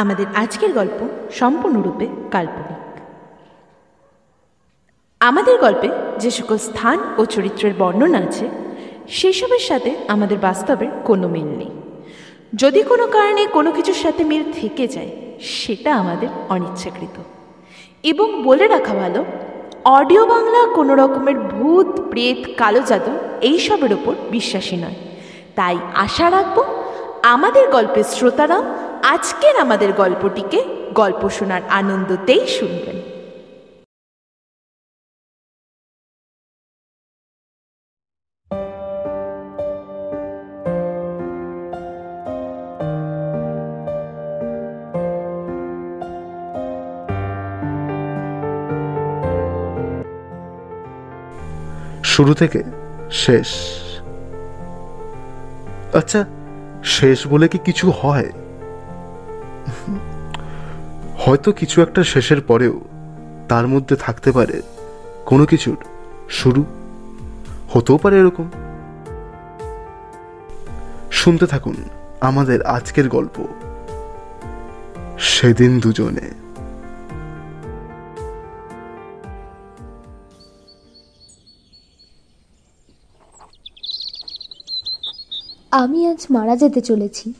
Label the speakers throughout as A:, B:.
A: আমাদের আজকের গল্প সম্পূর্ণরূপে কাল্পনিক। আমাদের গল্পে যে সকল স্থান ও চরিত্রের বর্ণনা আছে, সেসবের সাথে আমাদের বাস্তবের কোনো মিল নেই। যদি কোনো কারণে কোনো কিছুর সাথে মিল থেকে যায়, সেটা আমাদের অনিচ্ছাকৃত। এবং বলে রাখা ভালো, অডিও বাংলা কোনো রকমের ভূত, প্রেত, কালো জাদু এইসবের ওপর বিশ্বাসী নয়। তাই আশা রাখব, আমাদের গল্পের শ্রোতারা আজকের আমাদের গল্পটিকে গল্প শোনার আনন্দতেই শুনবেন।
B: শুরু থেকে শেষ। আচ্ছা শেষ বলে কি কিছু হয়? হয়তো কিছু একটা শেষের পরেও তার মধ্যে থাকতে পারে কোনো কিছুর শুরু। হতেও পারে এরকম। শুনতে থাকুন আমাদের আজকের গল্প। সেদিন দুজনে।
C: আমি আজ মারা যেতে চলেছি।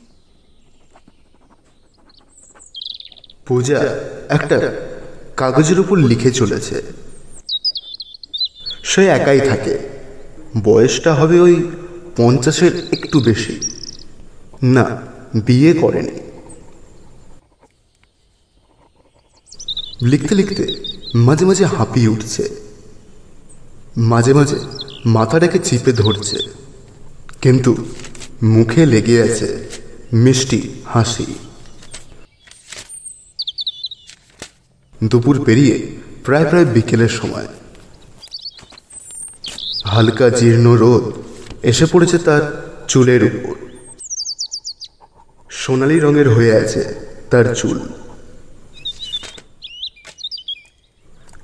B: পূজা একটা কাগজের উপর লিখে চলেছে। সে একাই থাকে। বয়সটা হবে ওই পঞ্চাশের একটু বেশি। না বিয়ে করেনি। লিখতে লিখতে মাঝে মাঝে হাঁপিয়ে উঠছে। মাঝে মাঝে মাথা রেখে চিপে ধরছে। কিন্তু মুখে লেগে আছে মিষ্টি হাসি। দুপুর পেরিয়ে প্রায় প্রায় বিকেলের সময়। হালকা জীর্ণ রোদ এসে পড়েছে তার চুলের উপর। সোনালি রঙের হয়ে আছে তার চুল।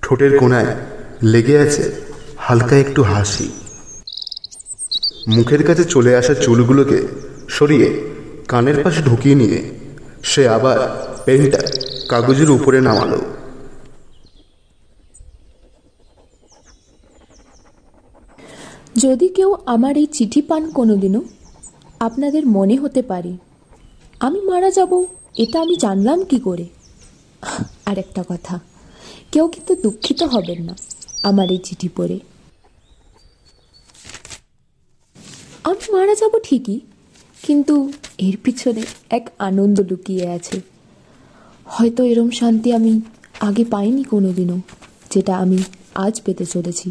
B: ঠোঁটের কোনায় লেগে আছে হালকা একটু হাসি। মুখের কাছে চলে আসা চুলগুলোকে সরিয়ে কানের পাশে ঢুকিয়ে নিয়ে সে আবার পেনটা কাগজের উপরে নামালো।
C: যদি কেউ আমার এই চিঠি পান কোনোদিনও, আপনাদের মনে হতে পারে। আমি মারা যাব, এটা আমি জানলাম কি করে? আর একটা কথা, কেউ কিন্তু দুঃখিত হবেন না আমার এই চিঠি পড়ে। আমি মারা যাব ঠিকই, কিন্তু এর পিছনে এক আনন্দ লুকিয়ে আছে। হয়তো এরম শান্তি আমি আগে পাইনি কোনোদিনও, যেটা আমি আজ পেতে চলেছি।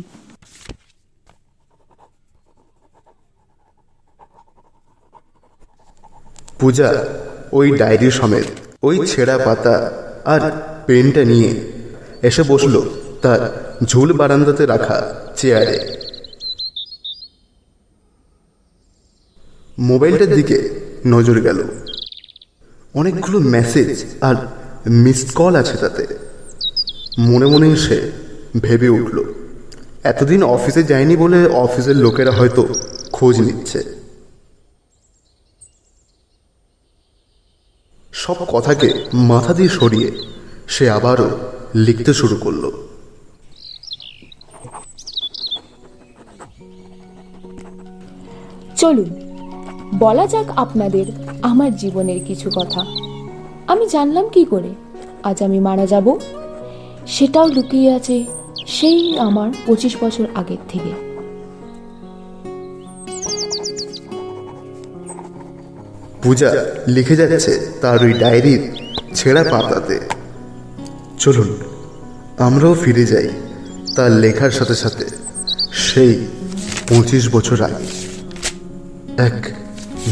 B: পূজা, ওই ডায়েরি সমেত, ওই ছেঁড়া পাতা আর পেনটা নিয়ে এসে বসল তার ঝুল বারান্দাতে রাখা চেয়ারে। মোবাইলটার দিকে নজর গেল। অনেকগুলো মেসেজ আর মিসড কল আছে তাতে। মনে মনে সে ভেবে উঠল, এতদিন অফিসে যায়নি বলে অফিসের লোকেরা হয়তো খোঁজ নিচ্ছে। সব কথাকে মাথা দিয়ে সরিয়ে সে আবারও লিখতে শুরু করল।
C: চলুন, বলা যাক আপনাদের আমার জীবনের কিছু কথা। আমি জানলাম কি করে আজ আমি মারা যাব? সেটাও লুকিয়ে আছে সেই আমার পঁচিশ বছর আগের থেকে।
B: পূজা লিখে যাচ্ছে তার ওই ডায়েরির ছেঁড়া পাতাতে। চলুন, আমরাও ফিরে যাই তার লেখার সাথে সাথে। সেই পঁচিশ বছর আগে। এক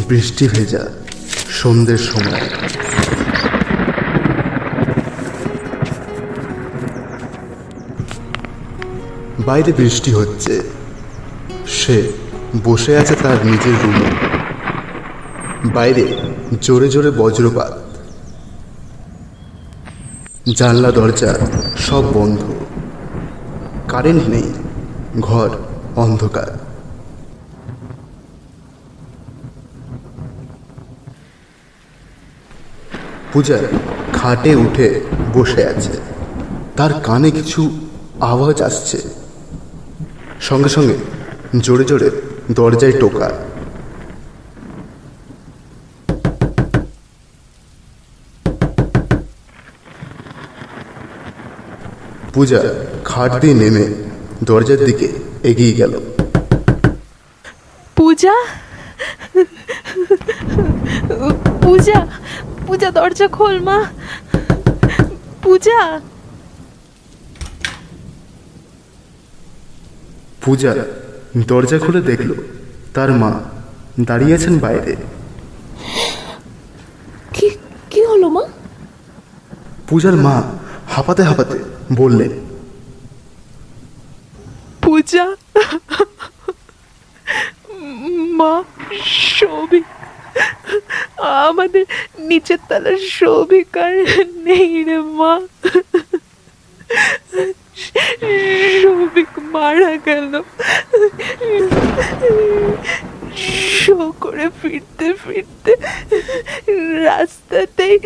B: বৃষ্টি ভেজা সন্ধ্যের সময়। বাইরে বৃষ্টি হচ্ছে। সে বসে আছে তার নিজের রুমে। বাইরে জোরে জোরে বজ্রপাত। জানলা, দরজা সব বন্ধ। কারেন্ট নেই, ঘর অন্ধকার। পূজা খাটে উঠে বসে আছে। তার কানে কিছু আওয়াজ আসছে। সঙ্গে সঙ্গে জোরে জোরে দরজায় টোকা। পূজা খাট দিয়ে নেমে দরজার দিকে এগিয়ে গেল।
A: পূজা? পূজা পূজা দরজা খোল মা। পূজা?
B: পূজা দরজা খুলে দেখল তার মা দাঁড়িয়ে আছেন বাইরে।
C: কি কি হলো মা?
B: পূজার মা হাঁপাতে হাঁপাতে বললেন।
A: পূজা, মা সৌভিক আমাদের নিচের তলার সৌভিক আর নেই রে মা। সৌভিক মারা গেল। শো করে ফিরতে ফিরতে রাস্তাতেই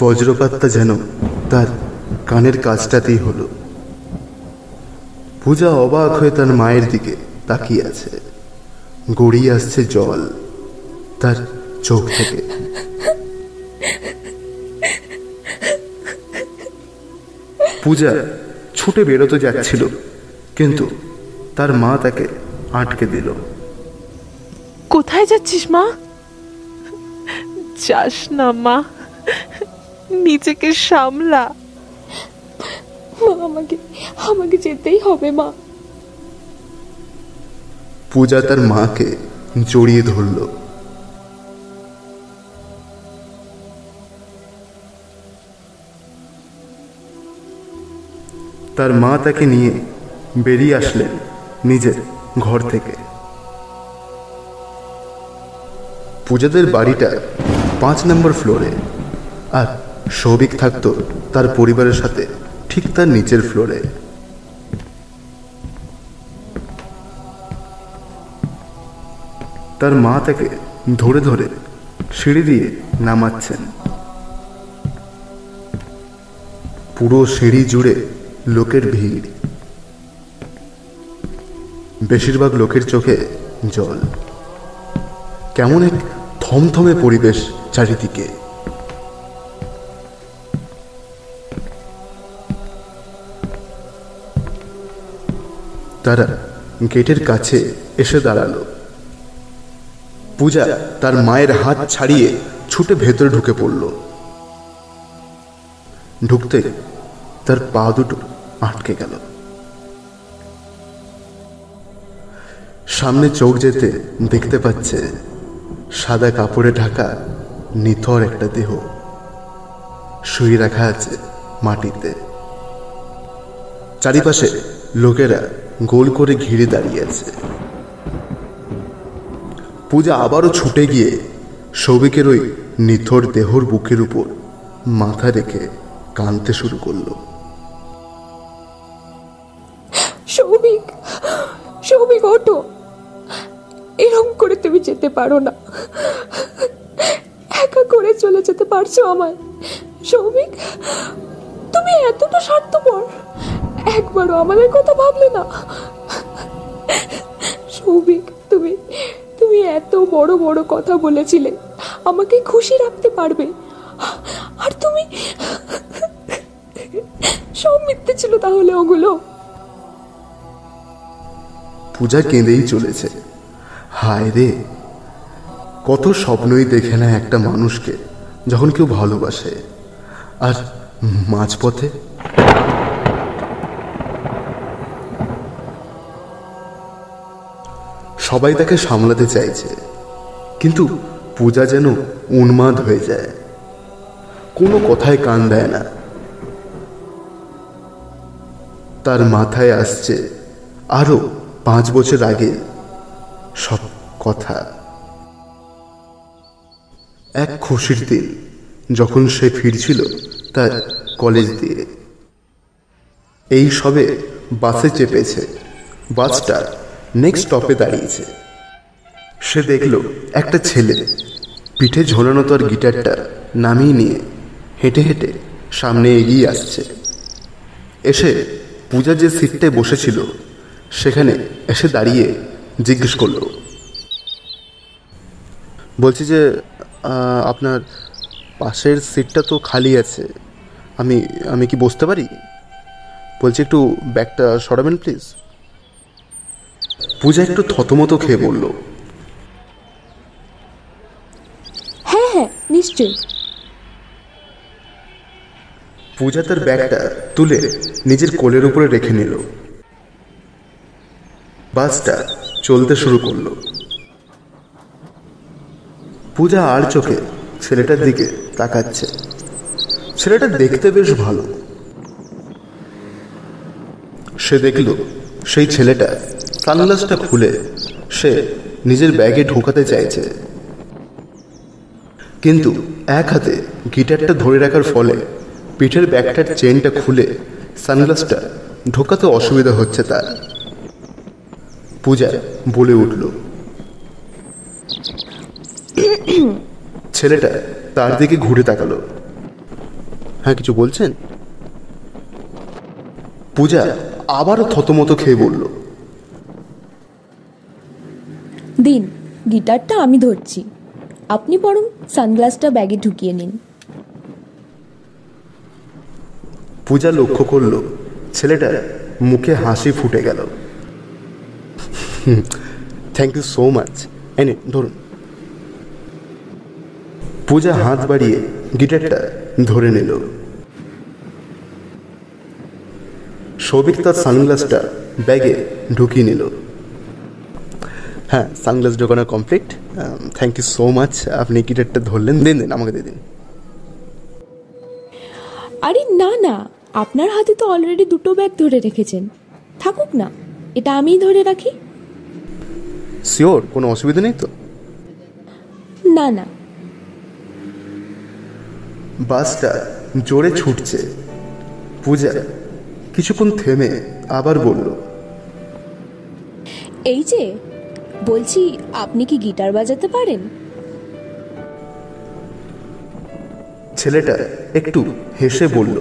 B: বজ্রপাতটা যেন তার কানের কাজটাতেই হলো। পূজা অবাক হয়ে তার মায়ের দিকে তাকিয়ে আছে। গড়িয়ে আসছে জল তার চোখ থেকে। পূজা ছুটে বেরোতে যাচ্ছিল, কিন্তু তার মা তাকে আটকে দিল।
A: কোথায় যাচ্ছিস মা? যাস না মা। নিজেকে সামলা।
C: মা আমাকে আমাকে যেতেই হবে মা।
B: পূজা তার মাকে জড়িয়ে ধরল। তার মা তাকে নিয়ে বেরিয়ে আসলেন নিজের ঘর থেকে। পূজাদের বাড়িটা পাঁচ নম্বর ফ্লোরে। আর সৌভিক থাকতো তার পরিবারের সাথে, ঠিক তার নিচের ফ্লোরে। তার মা তাকে ধরে ধরে সিঁড়ি দিয়ে নামাচ্ছেন। পুরো সিঁড়ি জুড়ে লোকের ভিড়। বেশিরভাগ লোকের চোখে জল। কেমন এক থমথমে পরিবেশ চারিদিকে। তারা গেটের কাছে এসে দাঁড়াল। পূজা তার মায়ের হাত ছাড়িয়ে ছুটে ভেতরে ঢুকে পড়ল। ঢুকতে তার পা দুটো আটকে গেল। সামনে চোখ যেতে দেখতে পাচ্ছে সাদা কাপড়ে ঢাকা নিথর একটা দেহ। শুয়ে রাখা আছে মাটিতে। চারিপাশে লোকেরা গোল করে ঘিরে দাঁড়িয়ে আছে পূজা আবারও ছুটে গিয়ে সৌভিকের ওই নিথর দেহর বুকের উপর মাথা রেখে কাঁদতে শুরু করল।
C: সৌভিক সৌভিক, ওঠো। এরকম করে তুমি যেতে পারো না। একা করে চলে যেতে পারছ আমায়। সৌভিক, তুমি এতটা স্বার্থপর। একবারও আমাদের কথা ভাবলে না। সৌভিক, তুমি তুমি এত বড় বড় কথা বলেছিলে। আমাকে খুশি রাখতে পারবে। আর তুমি, সব মিথ্যে ছিল তাহলে ওগুলো?
B: পূজা কেঁদেই চলেছে। হায় রে, কত স্বপ্নই দেখে না একটা মানুষকে যখন কেউ ভালোবাসে। আর মাঝপথে সবাই তাকে সামলাতে চাইছে। কিন্তু পূজা যেন উন্মাদ হয়ে যায়। কোনো কথায় কান দেয় না। তার মাথায় আসছে আরও পাঁচ বছর আগে সব কথা। এক খুশির দিন যখন সে ফিরছিল তার কলেজ দিয়ে। এই সবে বাসে চেপেছে। বাসটা নেক্সট স্টপে দাঁড়িয়েছে। সে দেখল একটা ছেলে। পিঠে ঝোলানো তার গিটারটা নামিয়ে নিয়ে হেঁটে হেঁটে সামনে এগিয়ে আসছে। এসে পূজা যে সিটটায় বসেছিল, সেখানে এসে দাঁড়িয়ে জিজ্ঞেস করল। বলছি যে আপনার পাশের সিটটা তো খালি আছে। আমি আমি কি বসতে পারি? বলছি, একটু ব্যাগটা সরাবেন, প্লিজ। পূজা একটু থতমত খেয়ে বলল
C: হ্যাঁ হ্যাঁ নিশ্চয়ই।
B: পূজা তার ব্যাগটা তুলে নিজের কোলের উপরে রেখে নিল। বাসটা চলতে শুরু করল। পূজা আর চোখে ছেলেটার দিকে তাকাচ্ছে। ছেলেটা দেখতে বেশ ভালো। সে দেখল সেই ছেলেটা সানগ্লাসটা খুলে সে নিজের ব্যাগে ঢোকাতে চাইছে। কিন্তু এক হাতে গিটারটা ধরে রাখার ফলে পিঠের ব্যাগটার চেনটা খুলে সানগ্লাসটা ঢোকাতে অসুবিধা হচ্ছে তার। পূজা বলে উঠল, ছেলেটা তার দিকে ঘুরে তাকালো। হ্যাঁ কিছু বলছেন? পূজা আবারও থতমত খেয়ে বলল
C: দিন, গিটারটা আমি ধরছি। আপনি বরং সানগ্লাসটা ব্যাগে ঢুকিয়ে নিন।
B: পূজা লক্ষ্য করল ছেলেটার মুখে হাসি ফুটে গেল। থ্যাংক ইউ সো মাচ এনে, ধরুন। পূজা হাত বাড়িয়ে গিটারটা ধরে নিল। সৌভিক তার সানগ্লাসটা ব্যাগে ঢুকিয়ে নিল। হ্যাঁ সানগ্লাস ঢোকানো complete thank you so much আপনি গিটারটা ধরলেন? দিন দিন আমাকে দিয়ে দিন।
C: আরে না না। আপনার হাতে তো অলরেডি দুটো ব্যাগ ধরে রেখেছেন। থাকুক না। এটা আমিই ধরে রাখি।
B: শিওর কোনো অসুবিধা নেই তো?
C: না না।
B: বাসটা জোরে ছুটছে। পূজা কিছুক্ষণ থেমে আবার বলল
C: এই যে বলছি আপনি কি গিটার বাজাতে পারেন?
B: ছেলেটা একটু হেসে বলল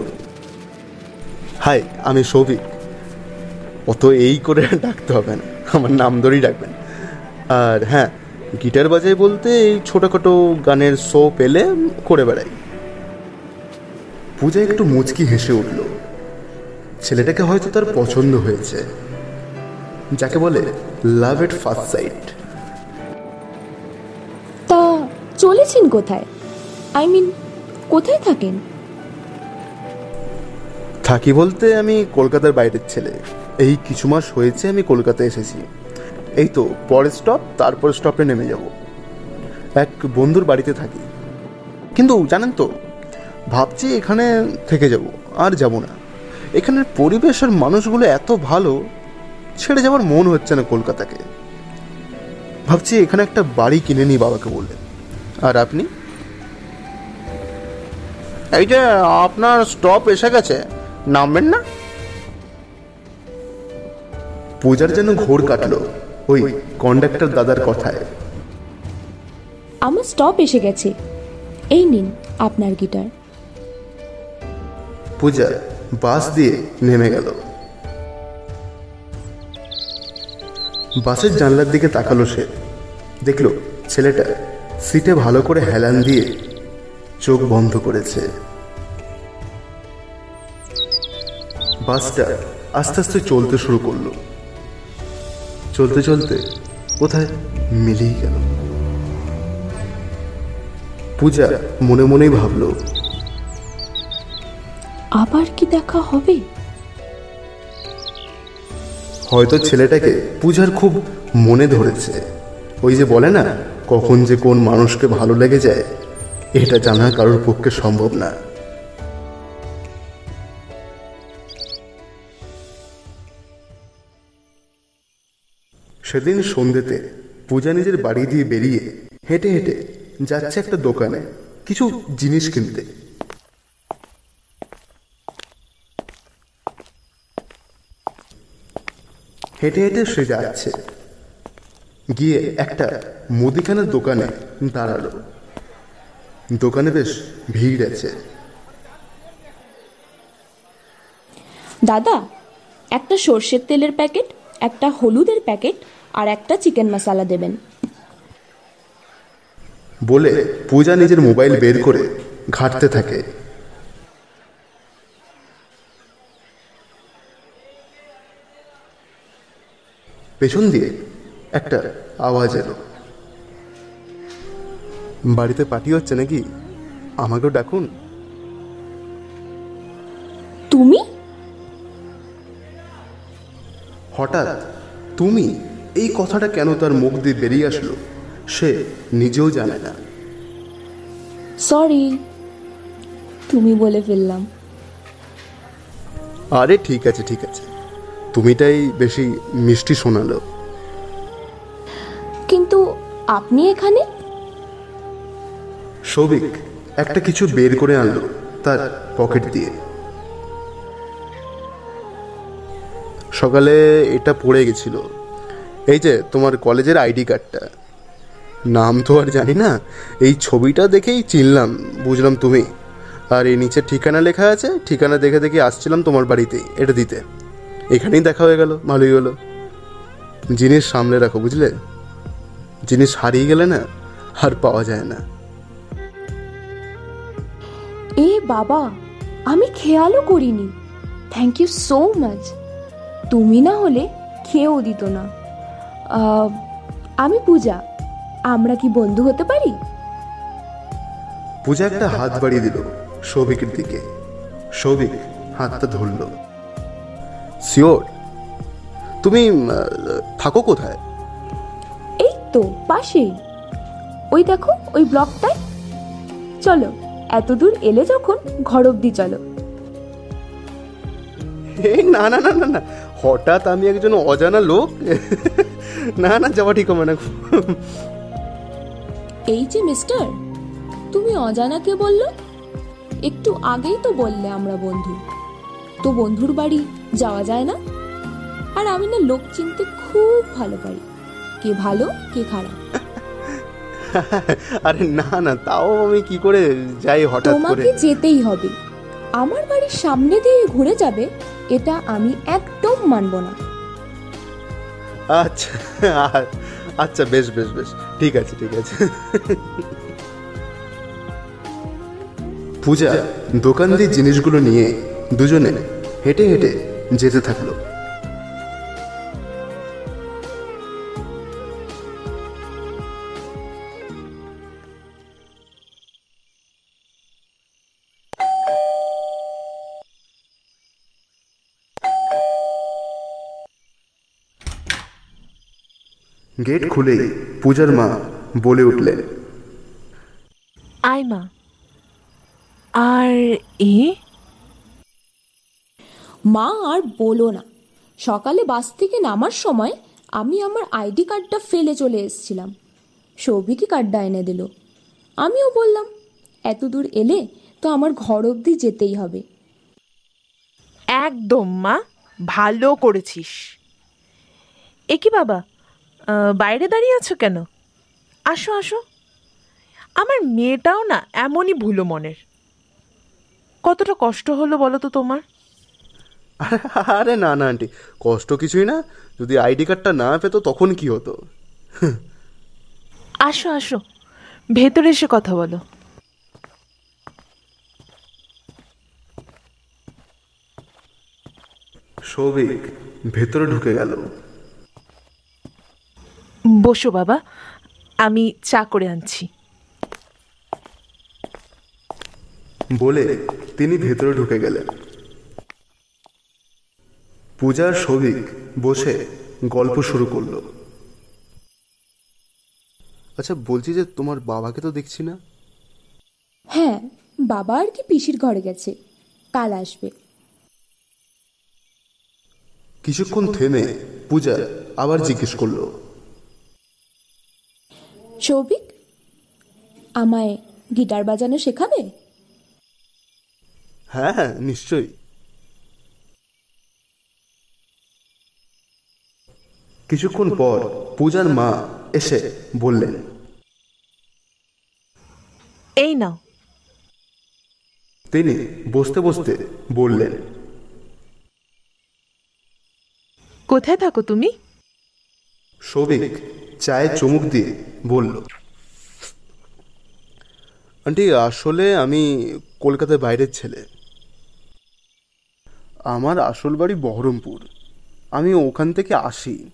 B: হাই আমি সৌভিক। অত এই করে ডাকতে হবে না আমার নাম ধরেই ডাকবেন। আর হ্যাঁ গিটার বাজাই বলতে এই ছোটোখাটো গানের শো পেলে করে বেড়াই। পূজা একটু মুচকি হেসে উঠল ছেলেটাকে হয়তো তার পছন্দ হয়েছে। যাকে বলে লাভ এট ফার্স্ট সাইট
C: তা চলেছেন কোথায়? আই মিন কোথায় থাকেন?
B: থাকি বলতে আমি কলকাতার বাইরের ছেলে। এই কিছু মাস হয়েছে আমি কলকাতায় এসেছি। এই তো পরের স্টপ তারপর স্টপে নেমে যাব। এক বন্ধুর বাড়িতে থাকি। কিন্তু জানেন তো ভাবছি এখানে থেকে যাব আর যাব না। এখানের পরিবেশ আর মানুষগুলো এত ভালো ছেড়ে যাওয়ার মন হচ্ছে না কলকাতাকে। ভাবছি এখানে একটা বাড়ি কিনে নিই বাবাকে বললেন। আর আপনি? এই যে আপনার স্টপ এসে গেছে নামবেন না? পূজার যেন ঘোর কাটলো ওই কন্ডাক্টর দাদার কথায়।
C: আমার স্টপ এসে গেছে। এই নিন আপনার গিটার।
B: পূজা বাস দিয়ে নেমে গেল। বাসের জানলার দিকে তাকালো সে। দেখল ছেলেটা সিটে ভালো করে হেলান দিয়ে চোখ বন্ধ করেছে। বাসটা আস্তে আস্তে চলতে শুরু করল। চলতে চলতে কোথায় মিলেই গেল? পূজা মনে মনেই ভাবলো,
C: আবার কি দেখা হবে?
B: হয়তো ছেলেটাকে পূজার খুব মনে ধরেছে। ওই যে বলে না, কখন যে কোন মানুষকে ভালো লেগে যায়, এটা জানা কারোর পক্ষে সম্ভব না। সেদিন সন্ধ্যেতে পূজা নিজের বাড়ি দিয়ে বেরিয়ে হেঁটে হেঁটে যাচ্ছে একটা দোকানে, কিছু জিনিস কিনতে। হেঁটে হেঁটে সে যাচ্ছে। গিয়ে একটা মুদিখানার দোকানে দাঁড়াল। দোকানে বেশ ভিড় আছে।
C: দাদা একটা সর্ষের তেলের প্যাকেট একটা হলুদের প্যাকেট আর একটা চিকেন মশলা দেবেন।
B: বলে পূজা নিজের মোবাইল বের করে ঘাঁটতে থাকে। পেছন দিয়ে একটা আওয়াজ এলো। বাড়িতে পার্টি হচ্ছে নাকি? আমাকেও ডাকুন।
C: তুমি?
B: হঠাৎ তুমি এই কথাটা কেন তার মুখ দিয়ে বেরিয়ে আসলো সে নিজেও জানে না।
C: সরি তুমি বলে ফেললাম।
B: আরে ঠিক আছে ঠিক আছে। তুমিটাই বেশি মিষ্টি শোনালো।
C: কিন্তু আপনি এখানে?
B: সৌভিক একটা কিছু বের করে আনলো তার পকেট দিয়ে। সকালে এটা পড়ে গেছিল। এই যে তোমার কলেজের আইডি কার্ডটা। নাম তো আর জানি না এই ছবিটা দেখেই চিনলাম বুঝলাম তুমি। আর এই নিচে ঠিকানা লেখা আছে ঠিকানা দেখে দেখে আসছিলাম তোমার বাড়িতে এটা দিতে। এখানেই দেখা হয়ে গেল ভালোই হলো। জিনিস সামলে রাখো বুঝলে? জিনিস হারিয়ে গেলে না আর পাওয়া যায় না।
C: এ বাবা আমি খেয়ালও করিনি। থ্যাংক ইউ সো মাচ তুমি না হলে খেয়েও দিত না। আমি পূজা আমরা কি বন্ধু হতে পারি?
B: পূজা একটা হাত বাড়িয়ে দিল সৌভিকের দিকে। সৌভিক হাতটা ধরল। শিওর তুমি থাকো কোথায়?
C: এই তো পাশেই। ওই দেখো ওই ব্লকটায়। চলো এত দূর এলে যখন ঘর অব্দি চলো।
B: এই না না না না না। হঠাৎ আমি একজন অজানা লোক? না না যাওয়া ঠিক হবে না।
C: এই যে মিস্টার তুমি অজানাকে বলল? একটু আগেই তো বললে আমরা বন্ধু। তো বন্ধুর বাড়ি যাওয়া যায় না? আর আমি না লোক চিনতে খুব ভালো পারি। কে ভালো কে খারাপ।
B: আরে না না তাও আমি কি করে যাই হঠাৎ করে?
C: তোমাকে যেতেই হবে। আমার বাড়ির সামনে দিয়ে ঘুরে যাবে এটা আমি একদম মানব না।
B: আচ্ছা আচ্ছা বেশ বেশ বেশ ঠিক আছে ঠিক আছে। পূজা দোকান দিয়ে জিনিসগুলো নিয়ে দুজনে হেঁটে হেঁটে যেতে থাকল। গেট খুলেই পূজার মা বলে উঠলেন,
A: আয় মা। আর এ
C: মা আর বলো না। সকালে বাস থেকে নামার সময় আমি আমার আইডি কার্ডটা ফেলে চলে এসেছিলাম। সৌভিকই কার্ডটা এনে দিল। আমিও বললাম এত দূর এলে তো আমার ঘর অবধি যেতেই হবে।
A: একদম মা, ভালো করেছিস। এ কি বাবা বাইরে দাঁড়িয়ে আছো কেন? আসো আসো। আমার মেয়েটাও না এমনই ভুলো মনের। কতটা কষ্ট হলো বলো তো তোমার?
B: আরে না না আন্টি। কষ্ট কিছুই না। যদি আইডি কার্ডটা না পেতো তখন কি হতো?
A: আসো আসো। ভেতরে এসে কথা বলো।
B: সৌভিক ভেতরে ঢুকে গেল।
A: বসো বাবা। আমি চা করে আনছি।
B: বলে তিনি ভেতরে ঢুকে গেলেন। পূজার সৌভিক বসে গল্প শুরু করল। আচ্ছা বলছি যে তোমার বাবাকে তো দেখছি না?
C: হ্যাঁ বাবা আর কি পিসির ঘরে গেছে। কাল আসবে।
B: কিছুক্ষণ থেমে পূজা আবার জিজ্ঞেস করল।
C: সৌভিক আমায় গিটার বাজানো শেখাবে?
B: হ্যাঁ হ্যাঁ নিশ্চয়ই। কিছুক্ষণ পর পূজার মা এসে বললেন
A: এই নাও।
B: তিনি বসতে বসতে বললেন
A: কোথায় থাকো তুমি?
B: সৌভিক চায়ে চুমুক দিয়ে বলল আন্টি আসলে আমি কলকাতার বাইরের ছেলে। আমার আসল বাড়ি বহরমপুর। আমি ওখান থেকে আসি।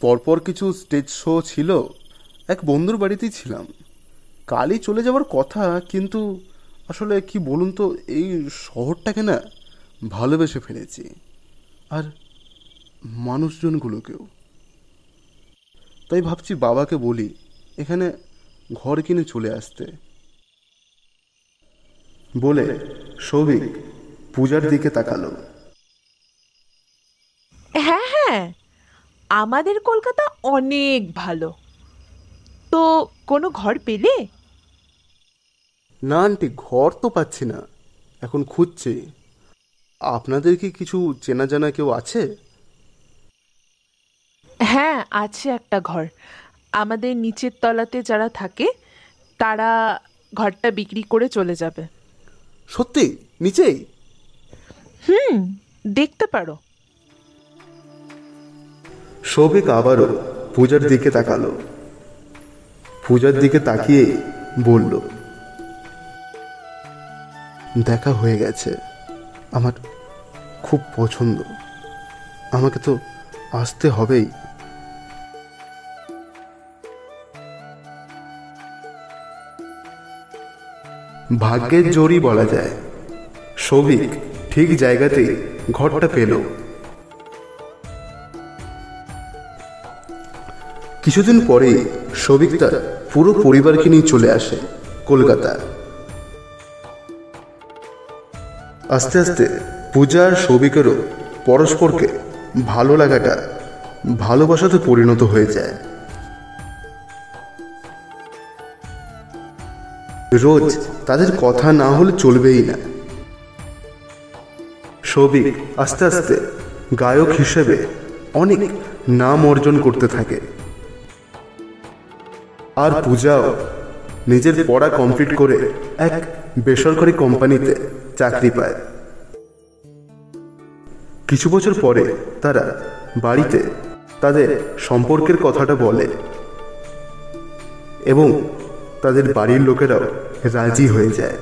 B: পরপর কিছু স্টেজ শো ছিল। এক বন্ধুর বাড়িতেই ছিলাম। কালই চলে যাওয়ার কথা, কিন্তু আসলে কি বলুন তো, এই শহরটাকে না ভালোবেসে ফেলেছি। আর মানুষজনগুলোকেও। তাই ভাবছি বাবাকে বলি, এখানে ঘর কিনে চলে আসতে। বলে সৌভিক পূজার দিকে তাকালো।
A: হ্যাঁ? আমাদের কলকাতা অনেক ভালো। তো কোনো ঘর পেলে?
B: না আন্টি ঘর তো পাচ্ছি না। এখন খুঁজছি। আপনাদের কি কিছু চেনা জানা কেউ আছে?
A: হ্যাঁ আছে একটা ঘর। আমাদের নিচের তলাতে যারা থাকে তারা ঘরটা বিক্রি করে চলে যাবে।
B: সত্যি? নিচেই?
A: হুম দেখতে পারো।
B: সৌভিক আবারও পূজার দিকে তাকালো। পূজার দিকে তাকিয়ে বলল, দেখা হয়ে গেছে। আমার খুব পছন্দ। আমাকে তো আসতে হবেই। ভাগ্যের জোরই বলা যায়। সৌভিক ঠিক জায়গাতেই ঘরটা পেল। কিছুদিন পরে সৌভিক তার পুরো পরিবারকে নিয়ে চলে আসে কলকাতা। আস্তে আস্তে পূজা আর সৌভিকেরও পরস্পরকে ভালো লাগাটা, ভালোবাসাতে পরিণত হয়ে যায়। রোজ তাদের কথা না হলে চলবেই না। সৌভিক আস্তে আস্তে গায়ক হিসেবে অনেক নাম অর্জন করতে থাকে। আর পূজাও নিজের পড়া কমপ্লিট করে এক বেসরকারি কোম্পানিতে চাকরি পায়। কিছু বছর পরে তারা বাড়িতে তাদের সম্পর্কের কথাটা বলে এবং তাদের বাড়ির লোকেরাও রাজি হয়ে যায়।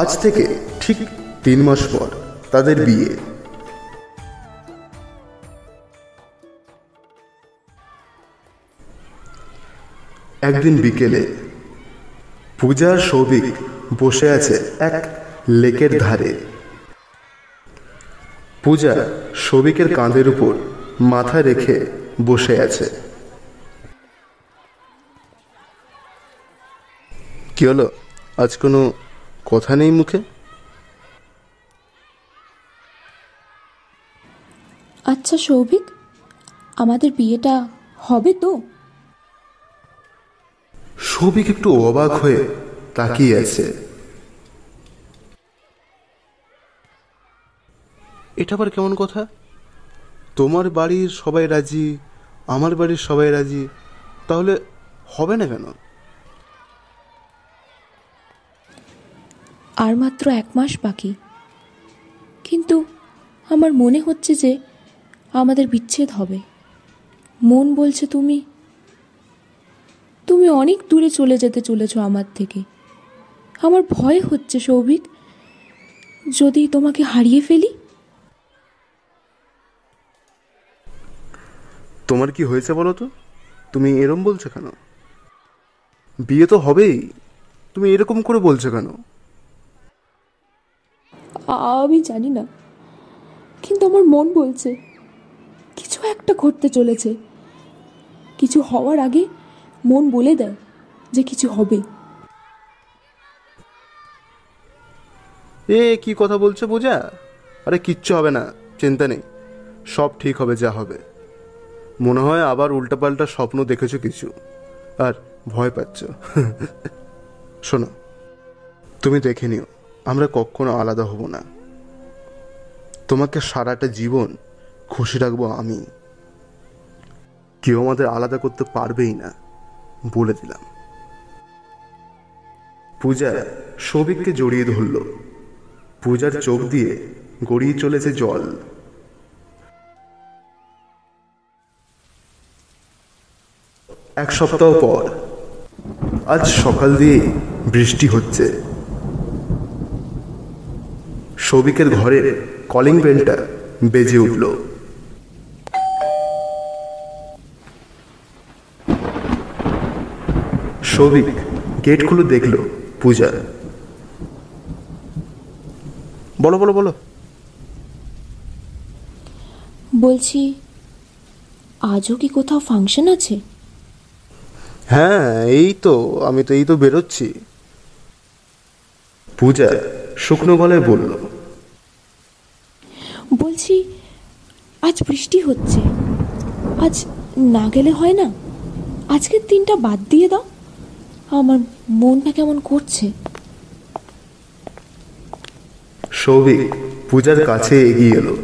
B: আজ থেকে ঠিক তিন মাস পর তাদের বিয়ে। একদিন বিকেলে পূজার সৌভিক বসে আছে এক লেকের ধারে। পূজা সৌভিকের কাঁধের উপর মাথা রেখে বসে আছে। কি হলো? আজ কোনো কথা নেই মুখে?
C: আচ্ছা সৌভিক, আমাদের বিয়েটা হবে তো?
B: সৌভিক একটু অবাক হয়ে তাকিয়ে আছে। এটা আবার কেমন কথা? তোমার বাড়ির সবাই রাজি আমার বাড়ির সবাই রাজি তাহলে হবে না কেন?
C: আর মাত্র এক মাস বাকি। কিন্তু আমার মনে হচ্ছে যে আমাদের বিচ্ছেদ হবে। মন বলছে তুমি তুমি অনেক দূরে চলে যেতে চলেছো আমার থেকে। আমার ভয় হচ্ছে সৌভিক। যদি তোমাকে হারিয়ে ফেলি?
B: তোমার কি হয়েছে বলো তো? তুমি এরম বলছো কেন? বিয়ে তো হবেই। তুমি এরকম করে বলছো কেন?
C: আমি জানি না। কিন্তু আমার মন বলছে কিছু একটা ঘটতে চলেছে। কিছু হওয়ার আগে মন বলে দেয় যে কিছু হবে।
B: এ, কি কথা বলছো বোঝা আরে, কিচ্ছু হবে না, চিন্তা নেই। সব ঠিক হবে, যা হবে। মনে হয় আবার উল্টাপাল্টা স্বপ্ন দেখেছ কিছু। আর ভয় পাচ্ছ। শোনো, তুমি দেখে নিও, আমরা কখনো আলাদা হব না। তোমাকে সারাটা জীবন খুশি রাখব আমি। কেউ আমাদের আলাদা করতে পারবেই না। বলে দিলাম। পূজা সৌভিককে জড়িয়ে ধরল। পূজার চোখ দিয়ে গড়িয়ে চলেছে জল। এক সপ্তাহ পর, আজ সকাল দিয়ে বৃষ্টি হচ্ছে। সৌভিকের ঘরের কলিং বেলটা বেজে উঠল। সৌভিক গেট খুলে দেখল পূজা। বলো বলো বলো।
C: বলছি আজও কি কোথাও ফাংশন আছে?
B: হ্যাঁ এই তো আমি তো এই তো বেরোচ্ছি। পূজা শুকনো গলায় বলল
C: বলছি আজ বৃষ্টি হচ্ছে। আজ না গেলে হয় না? আজকের দিনটা বাদ দিয়ে দাও। আমার মনটা কেমন করছে?
B: সৌভিক পূজার কাছে এগিয়ে এলো।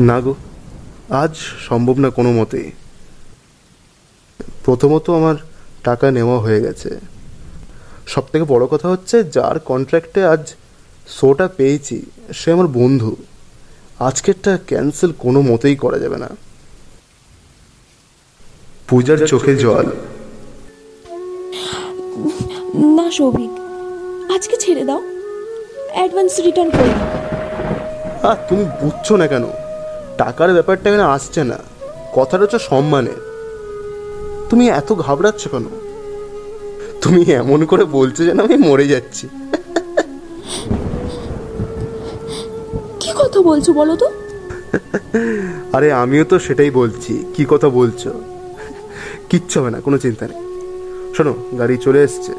B: না গো আজ সম্ভব না কোনো মতে। প্রথমত আমার টাকা নেওয়া হয়ে গেছে। সব থেকে বড় কথা হচ্ছে যার কন্ট্রাক্টে আজ শোটা পেয়েছি সে আমার বন্ধু। আজকেরটা ক্যান্সেল কোনো মতেই করা যাবে না। পূজার চোখে জল।
C: না সৌভিক আজকে ছেড়ে দাও। অ্যাডভান্স রিটার্ন করে দাও
B: আর তুমি বুঝছ না কেন? টাকার ব্যাপারটা এখানে আসছে না। কথাটা হচ্ছে সম্মানের। তুমি এত ঘাবড়াচ্ছ কেন? তুমি এমন করে বলছো যেন আমি মরে যাচ্ছি।
C: কি কথা বলছো বলো তো?
B: আরে আমিও তো সেটাই বলছি। কি কথা বলছো? কিচ্ছু হবে না কোনো চিন্তা নেই। শোনো, গাড়ি চলে এসছে।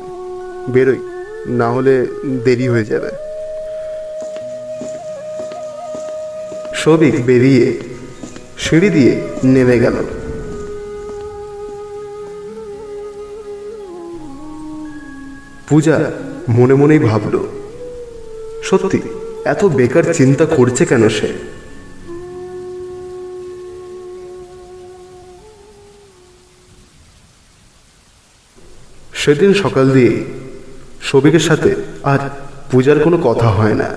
B: বেরোই, না হলে দেরি হয়ে যাবে। সবিক বেরিয়ে সিঁড়ি দিয়ে নেমে গেল। পূজা মনে মনেই ভাবল, সত্যি, এত বেকার চিন্তা করছে কেন সে? সেদিন সকাল দিয়ে সবিকের সাথে আর পূজার কোনো কথা হয় না।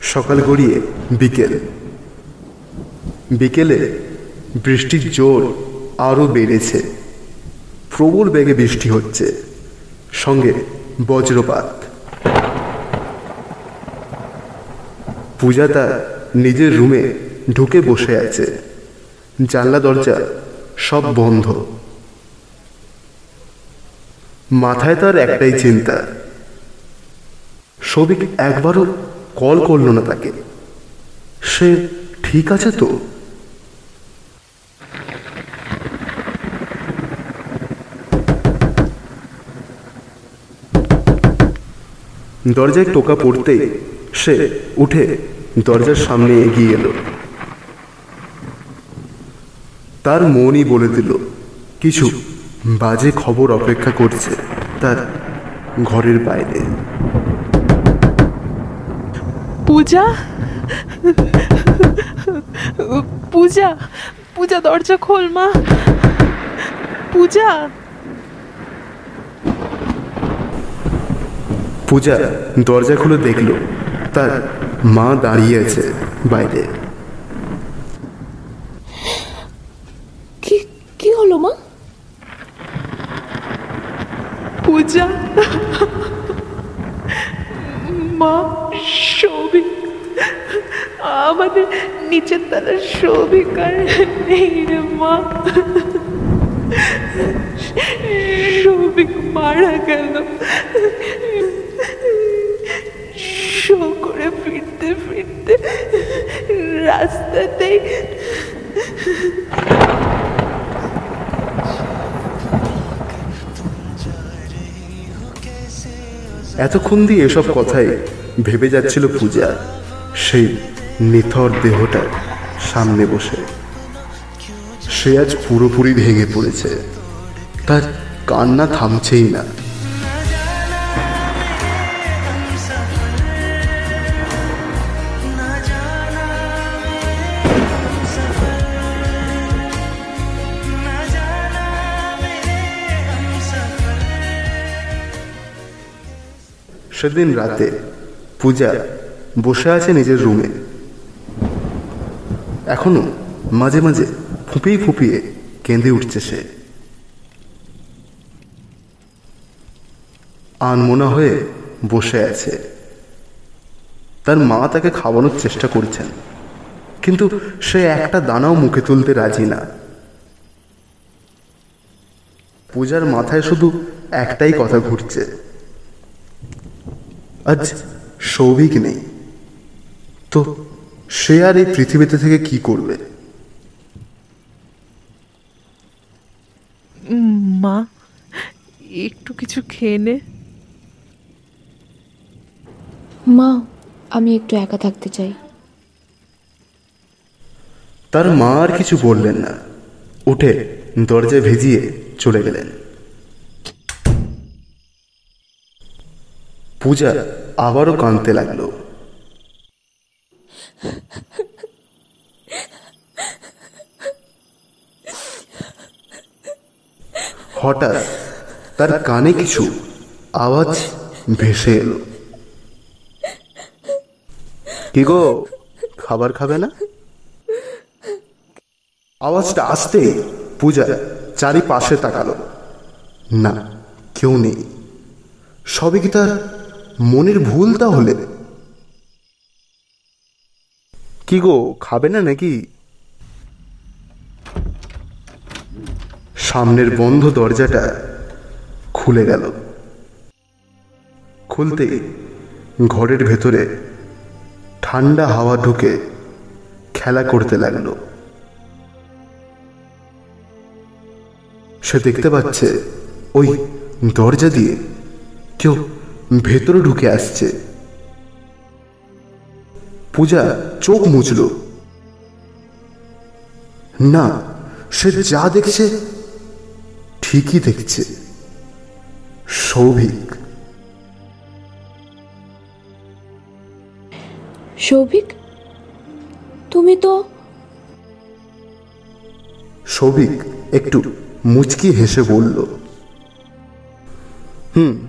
B: সকাল গড়িয়ে বিকেল। বিকেলে বৃষ্টির জোর আরও বেড়েছে। প্রবল বেগে বৃষ্টি হচ্ছে। সঙ্গে বজ্রপাত। পূজা তার নিজের রুমে ঢুকে বসে আছে। জানলা, দরজা সব বন্ধ। মাথায় তার একটাই চিন্তা। সবিক একবারও কল করল না তাকে। সে ঠিক আছে তো? দরজায় টোকা পড়তেই সে উঠে দরজার সামনে এগিয়ে এলো। তার মনই বলে দিল কিছু বাজে খবর অপেক্ষা করছে তার ঘরের বাইরে।
A: পূজা? পূজা পূজা দরজা খোল মা। পূজা?
B: পূজা দরজা খুলে দেখল তার মা দাঁড়িয়ে আছে বাইরে।
C: কি কি হলো মা?
A: পূজা। মা সৌভিক আমাদের নিচের তলার সৌভিক আর নেই রে মা। সৌভিক মারা গেল শো করে ফিরতে ফিরতে
B: এতক্ষণ দিয়ে এসব কথাই ভেবে যাচ্ছিল পূজা। সেই নিথর দেহটার সামনে বসে। সে আজ পুরোপুরি ভেঙে পড়েছে। তার কান্না থামছেই না। সেদিন রাতে পূজা বসে আছে নিজের রুমে এখনও মাঝে মাঝে ফুপিয়ে ফুপিয়ে কেঁদে উঠছে সে। আনমোনা হয়ে বসে আছে। তার মা তাকে খাওয়ানোর চেষ্টা করছেন, কিন্তু সে একটা দানাও মুখে তুলতে রাজি না। পূজার মাথায় শুধু একটাই কথা ঘুরছে। আজ সৌভিক নেই। তো সে আর এই পৃথিবীতে থেকে কি করবে?
A: মা একটু কিছু খেয়ে নে।
C: মা আমি একটু একা থাকতে চাই।
B: তার মা আর কিছু বললেন না। উঠে দরজা ভেজিয়ে চলে গেলেন। পূজা আবারও কাঁদতে লাগল। হঠাৎ তার কানে কিছু আওয়াজ ভেসে এলো। কি গো, খাবার খাবে না? আওয়াজটা আসতে পূজা চারিপাশে তাকালো। না, কেউ নেই। সবই কি তার মনের ভুল তাহলে? কি গো, খাবে না নাকি? সামনের বন্ধ দরজাটা খুলে গেল। খুলতেই ঘরের ভেতরে ঠান্ডা হাওয়া ঢুকে খেলা করতে লাগল। সে দেখতে পাচ্ছে ওই দরজা দিয়ে কেউ ভেতরে ঢুকে আসছে। পূজা চোখ মুছল। না সে যা দেখছে ঠিকই দেখছে। সৌভিক।
C: সৌভিক? তুমি তো
B: সৌভিক একটু মুচকি হেসে বলল হুম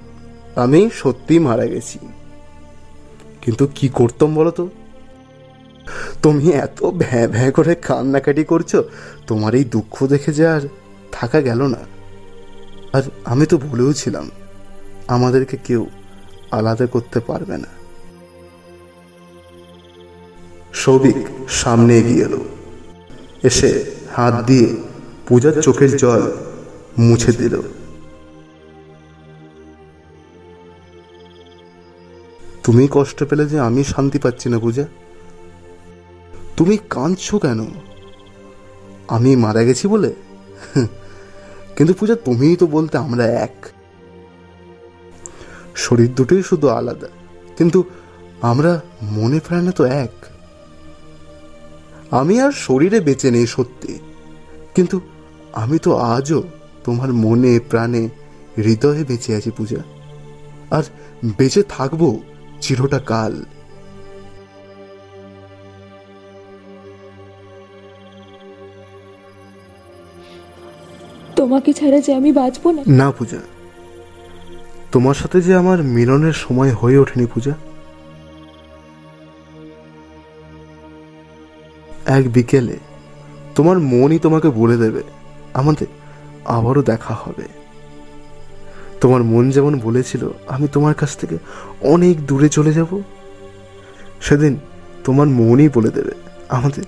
B: আমি সত্যি মারা গেছি। কিন্তু কি করতাম বলো তো তুমি এত ভ্যাঁ ভ্যাঁ করে কান্নাকাটি করছ, তোমার এই দুঃখ দেখে যে আর থাকা গেল না। আর আমি তো ভুলেও ছিলাম, আমাদেরকে কেউ আলাদা করতে পারবে না। সৌভিক সামনে এগিয়ে এলো। এসে হাত দিয়ে পূজার চোখের জল মুছে দিল। তুমি কষ্ট পেলে যে আমি শান্তি পাচ্ছি না, পূজা। তুমি কাঁদছো কেন? আমি মারা গেছি বলে? কিন্তু পূজা, তুমিই তো বলতে আমরা এক। শরীর দুটোই শুধু আলাদা, কিন্তু আমরা মনে প্রাণে তো এক। আমি আর শরীরে বেঁচে নেই সত্যি, কিন্তু আমি তো আজও তোমার মনে প্রাণে হৃদয়ে বেঁচে আছি, পূজা। আর বেঁচে থাকব চিরটা কাল।
C: তোমাকে ছাড়া যে আমি বাঁচবো না।
B: না পূজা। তোমার সাথে যে আমার মিলনের সময় হয়ে ওঠেনি পূজা। এক বিকেলে তোমার মনই তোমাকে বলে দেবে আমাদের আবারও দেখা হবে। তোমার মন যেমন বলেছিল, আমি তোমার কাছ থেকে অনেক দূরে চলে যাব। সেদিন তোমার মনই বলে দেবে, আমাদের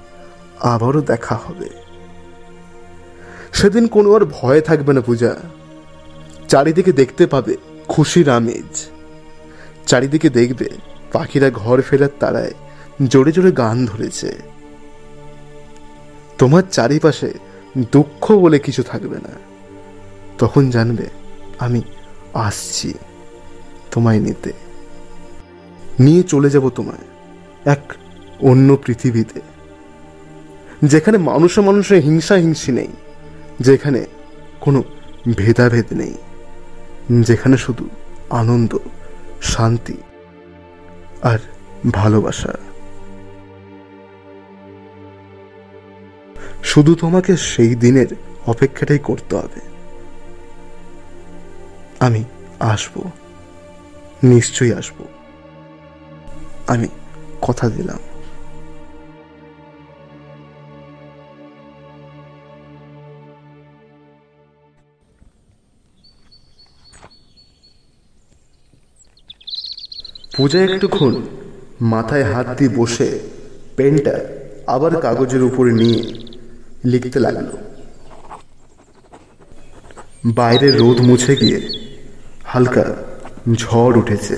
B: আবারও দেখা হবে। সেদিন কোনো আর ভয় থাকবে না পূজা। চারিদিকে দেখতে পাবে খুশির আমেজ। চারিদিকে দেখবে পাখিরা ঘর ফেরার তারায় জোরে জোরে গান ধরেছে। তোমার চারিপাশে দুঃখ বলে কিছু থাকবে না। তখন জানবে, আমি আসছি তোমায় নিতে। নিয়ে চলে যাব তোমায় এক অন্য পৃথিবীতে। যেখানে মানুষে মানুষে হিংসা হিংসি নেই, যেখানে কোনো ভেদাভেদ নেই, যেখানে শুধু আনন্দ, শান্তি আর ভালোবাসা। শুধু তোমাকে সেই দিনের অপেক্ষাটাই করতে হবে। আমি আসব। নিশ্চয়ই আসব। আমি কথা দিলাম। পূজা একটুক্ষণ মাথায় হাত দিয়ে বসে পেনটা আবার কাগজের উপরে নিয়ে লিখতে লাগল। বাইরে রোদ মুছে গিয়ে হালকা ঝড় উঠেছে।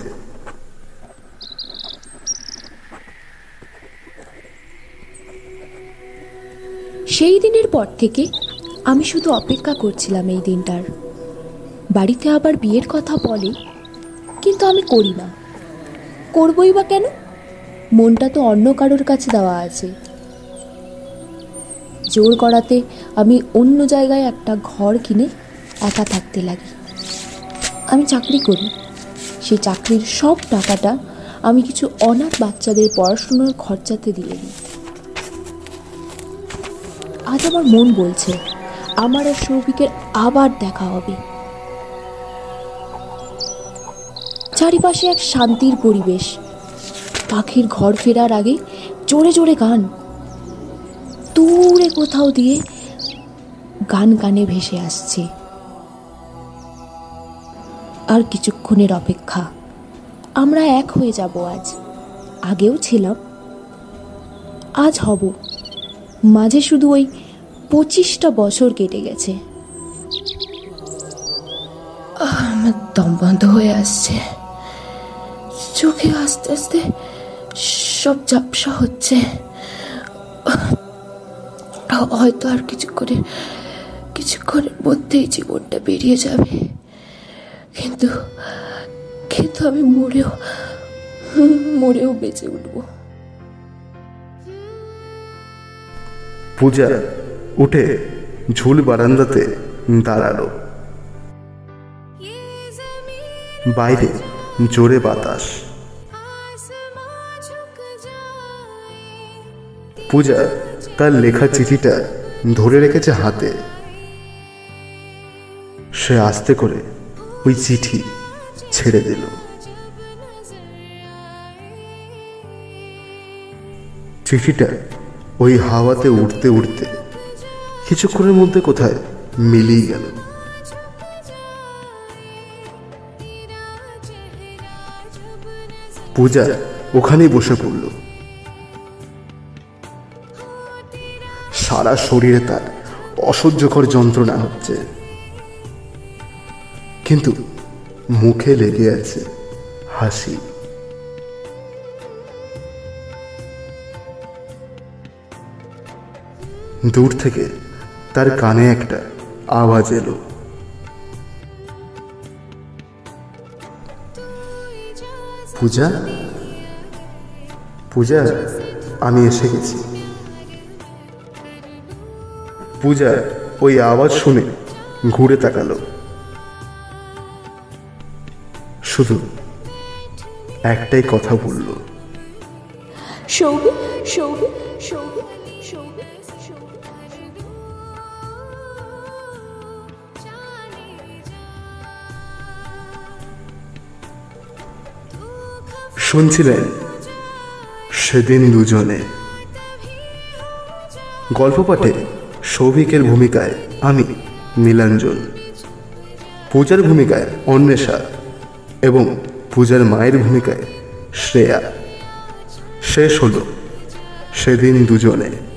C: সেই দিনের পর থেকে আমি শুধু অপেক্ষা করছিলাম এই দিনটার। বাড়িতে আবার বিয়ের কথা বলে, কিন্তু আমি করি না। করবই বা কেন? মনটা তো অন্য কারোর কাছে দেওয়া আছে। জোর করাতে আমি অন্য জায়গায় একটা ঘর কিনে একা থাকতে লাগি। আমি চাকরি করি। সেই চাকরির সব টাকাটা আমি কিছু অনাথ বাচ্চাদের পড়াশুনোর খরচাতে দিয়ে দিই। আজ আমার মন বলছে, আমার আর সৌভিকের আবার দেখা হবে। চারিপাশে এক শান্তির পরিবেশ। পাখির ঘর ফেরার আগে জোরে জোরে গান। দূরে কোথাও দিয়ে গান গানে ভেসে আসছে। আর কিছুক্ষণের অপেক্ষা। আমরা এক হয়ে যাব আজ। আগেও ছিলাম। আজ হব। মাঝে শুধু ওই পঁচিশটা বছর কেটে গেছে। আমার দম বন্ধ হয়ে আসছে। চোখে আস্তে আস্তে সব ঝাপসা হচ্ছে। হয়তো আর কিছুক্ষণে কিছুক্ষণের মধ্যেই জীবনটা বেরিয়ে যাবে। কিন্তু কিন্তু আমি মরেও মরেও বেঁচে উঠবো।
B: পূজা, উঠে ঝুল বারান্দাতে দাঁড়াল। বাইরে জোরে বাতাস। পূজা তার লেখা চিঠিটা ধরে রেখেছে হাতে। সে আস্তে করে ওই চিঠি ছেড়ে দিল। চিঠিটা ওই হাওয়াতে উঠতে উঠতে কিছুক্ষণের মধ্যে কোথায় মিলিয়ে গেল। পূজা ওখানেই বসে পড়ল। সারা শরীরে তার অসহ্যকর যন্ত্রণা হচ্ছে। কিন্তু মুখে লেগে আছে হাসি। দূর থেকে তার কানে একটা আওয়াজ এলো। পূজা? পূজা, আমি এসে গেছি। পূজা, ওই আওয়াজ শুনে ঘুরে তাকালো। শুধু একটাই কথা বলল।
C: সৌভিক সৌভিক সৌভিক সৌভিক সৌভিক
B: শুনছিলেন? সেদিন দুজনে। গল্প পাঠে সৌভিকের ভূমিকায় আমি নীলাঞ্জন পূজার ভূমিকায় অন্বেষা। এবং পূজার মায়ের ভূমিকায় শ্রেয়া। শেষ হলো সেদিন দুজনে।